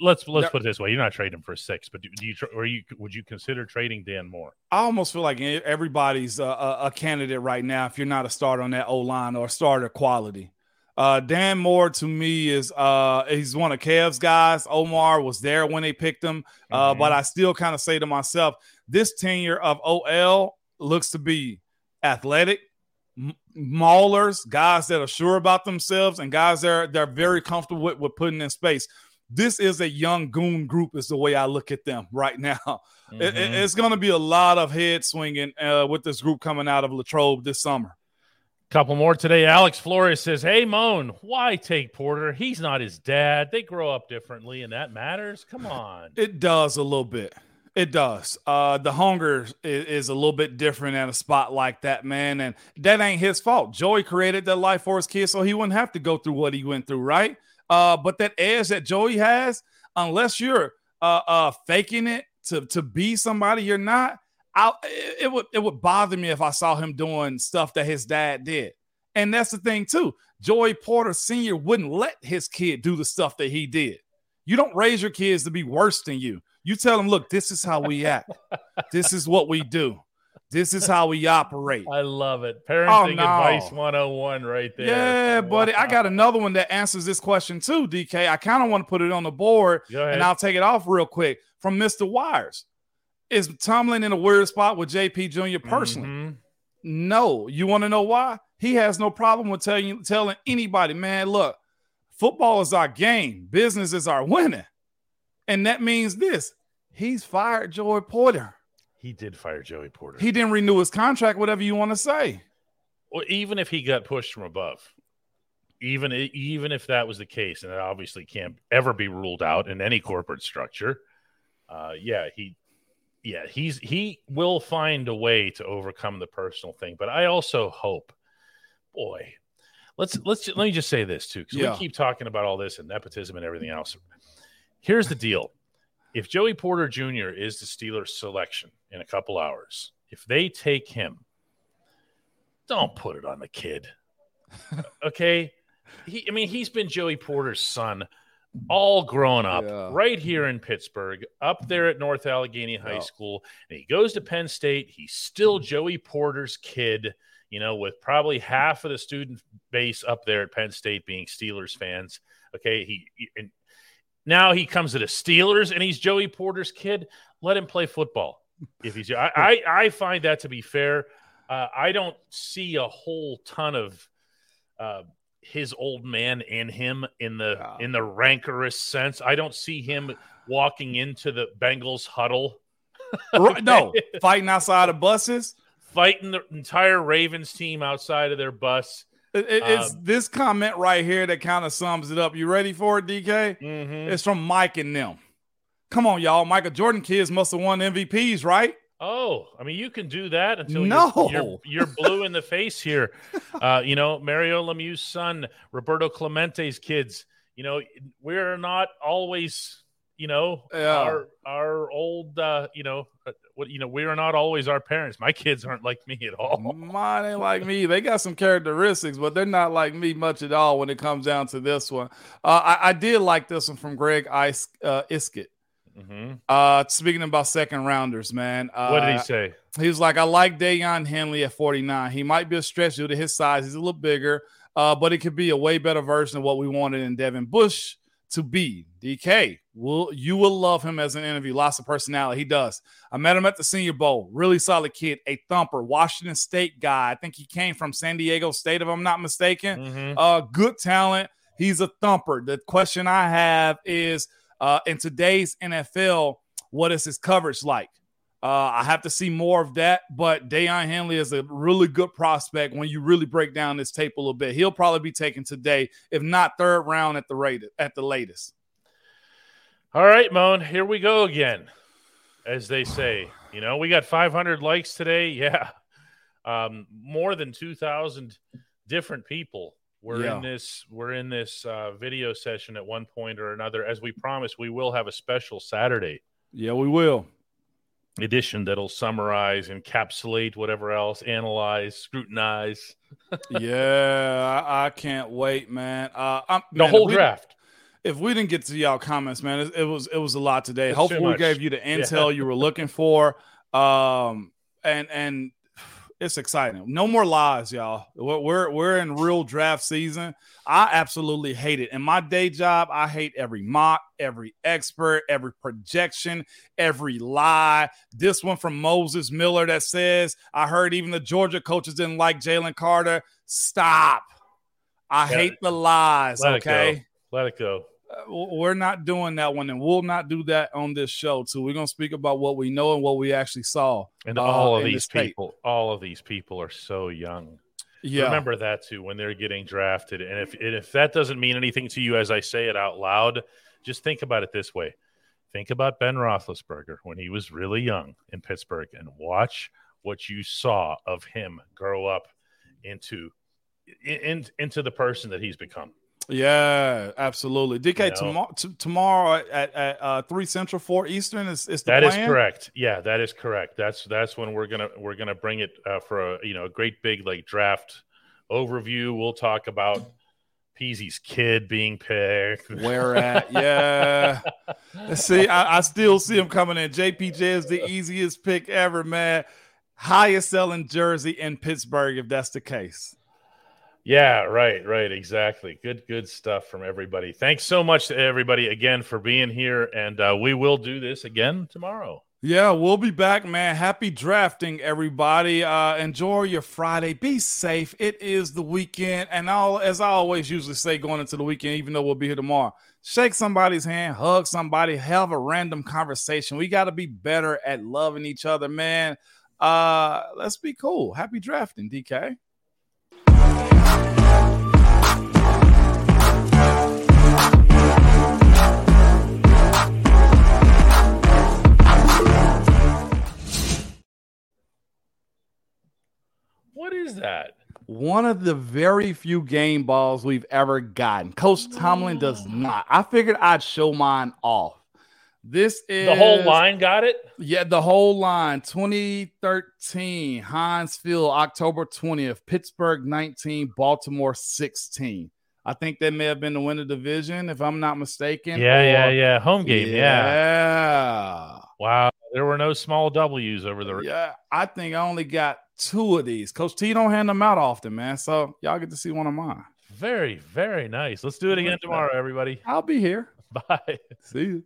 Let's let's put it this way: you're not trading for six, but do, do you or you would you consider trading Dan Moore? I almost feel like everybody's a, a, candidate right now. If you're not a starter on that O line or starter quality, uh, Dan Moore to me is uh, he's one of Kev's guys. Omar was there when they picked him, uh, mm-hmm. but I still kind of say to myself, this tenure of OL looks to be athletic, maulers, guys that are sure about themselves, and guys that are, they're very comfortable with, with putting in space this is a young goon group is the way i look at them right now mm-hmm. it, it's going to be a lot of head swinging uh, with this group coming out of latrobe this summer couple more today alex flores says hey moan why take porter he's not his dad they grow up differently and that matters come on it does a little bit it does. Uh, the hunger is, is, a little bit different at a spot like that, man. And that ain't his fault. Joey created that life for his kids so he wouldn't have to go through what he went through, right? Uh, but that edge that Joey has, unless you're uh, uh, faking it to to be somebody you're not, I it, it would it would bother me if I saw him doing stuff that his dad did. And that's the thing too. Joey Porter Sr. wouldn't let his kid do the stuff that he did. You don't raise your kids to be worse than you. You tell them, look, this is how we act. this is what we do. This is how we operate. I love it. Parenting oh, no. advice 101 right there. Yeah, wow. buddy. I got another one that answers this question too, DK. I kind of want to put it on the board and I'll take it off real quick from Mr. Wires. Is Tomlin in a weird spot with JP Jr. personally? Mm-hmm. No. You want to know why? He has no problem with telling telling anybody, man, look, football is our game, business is our winning. And that means this he's fired Joey Porter. He did fire Joey Porter. He didn't renew his contract, whatever you want to say. Well, even if he got pushed from above, even even if that was the case, and it obviously can't ever be ruled out in any corporate structure, uh, yeah, he, yeah, he's he will find a way to overcome the personal thing. But I also hope, boy, let's let's let me just say this too, because yeah. we keep talking about all this and nepotism and everything else. Here's the deal: if Joey Porter Jr. is the Steelers' selection in a couple hours, if they take him, don't put it on the kid. okay. He, I mean, he's been Joey Porter's son all grown up Yeah. right here in Pittsburgh, up there at North Allegheny High Yeah. School, and he goes to Penn State. He's still Joey Porter's kid, you know, with probably half of the student base up there at Penn State being Steelers fans. Okay, he, he- and now he comes to the Steelers and he's Joey Porter's kid. Let him play football if he's. I I, I find that to be fair. Uh, I don't see a whole ton of. Uh, his old man in him in the in the rancorous sense. I don't see him walking into the Bengals huddle Right, no, fighting outside of buses. fighting the entire Ravens team outside of their bus. It- it- it's Um, this comment right here that kind of sums it up. You ready for it, DK? Mhm. It's from Mike and them. Come on, y'all. Michael Jordan kids must have won MVPs, right? Oh, I mean, you can do that until No. you're, you're, you're blue in the face here. Uh, you know, Mario Lemieux's son, Roberto Clemente's kids. You know, we're not always, you know, Yeah. our our old, uh, you know, uh, what you know, we are not always our parents. My kids aren't like me at all. Mine ain't like me. They got some characteristics, but they're not like me much at all when it comes down to this one. Uh, I, I did like this one from Greg Ice, uh, Iskett. Mhm. Uh, speaking about second rounders, man. Uh, What did he say? He was like, I like Daiyan Henley at 49. He might be a stretch due to his size. He's a little bigger, uh, but it could be a way better version of what we wanted in Devin Bush to be. DK, will you will love him as an interview. Lots of personality. He does. I met him at the Senior Bowl. Really solid kid, a thumper, Washington State guy. I think he came from San Diego State, if I'm not mistaken. Mhm. Uh, good talent. He's a thumper. The question I have is uh, in today's NFL, what is his coverage like? Uh, I have to see more of that, but Daiyan Henley is a really good prospect when you really break down this tape a little bit. He'll probably be taken today, if not third round at the rate at the latest. All right, Moan, here we go again, as they say. You know, we got 500 likes today. Yeah. Um, more than 2,000 different people were Yeah. in this we're in this uh, video session at one point or another. As we promised, we will have a special Saturday Yeah, we will. edition that'll summarize, encapsulate whatever else, analyze, scrutinize yeah, I, I can't wait, man. Uh, I'm, the man, if whole we- draft. if we didn't get to y'all comments, man, it, it was it was a lot today. It's Hopefully, we gave you the intel you were looking for. Um, and and it's exciting. No more lies, y'all. We're we're, in real draft season. I absolutely hate it. In my day job, I hate every mock, every expert, every projection, every lie. This one from Moses Miller that says, I heard even the Georgia coaches didn't like Jalen Carter. Stop. I Yeah. hate the lies. Let it okay. Let it go. We're not doing that one, and we'll not do that on this show too. We're gonna speak about what we know and what we actually saw. And uh, all of these tape. people, all of these people are so young. Yeah, Remember that too when they're getting drafted. And if and if that doesn't mean anything to you as I say it out loud, just think about it this way. Think about Ben Roethlisberger when he was really young in Pittsburgh and watch what you saw of him grow up into in, into the person that he's become. Yeah, absolutely. DK You know? tomorrow, t- tomorrow at, at uh, three central, four eastern is, is the That is plan? correct. Yeah, that is correct. That's that's when we're gonna we're gonna bring it uh, for a you know a great big like draft overview. We'll talk about Peasy's kid being picked. Where at? Yeah. see, I, I still see him coming in. JPJ is the easiest pick ever, man. Highest selling jersey in Pittsburgh, if that's the case. Yeah, right, right, exactly. Good, good stuff from everybody. Thanks so much to everybody again for being here, and uh, we will do this again tomorrow. Yeah, we'll be back, man. Happy drafting, everybody. Uh, enjoy your Friday. Be safe. It is the weekend, and all as I always usually say, going into the weekend, even though we'll be here tomorrow, shake somebody's hand, hug somebody, have a random conversation. We got to be better at loving each other, man. Uh, let's be cool. Happy drafting, DK. What is that? One of the very few game balls we've ever gotten. Coach Tomlin does not. I figured I'd show mine off. This is The whole line got it. Yeah, the whole line. 2013, Heinz Field, October 20th, Pittsburgh 19, Baltimore 16. I think they may have been the winner division, if I'm not mistaken. Yeah, yeah, or- yeah. Home game. Yeah. Yeah. Wow. There were no small W's over the. Yeah. I think I only got two of these. Coach T don't hand them out often, man. So y'all get to see one of mine. Very, very nice. Let's do it again tomorrow, everybody. I'll be here. Bye. See you.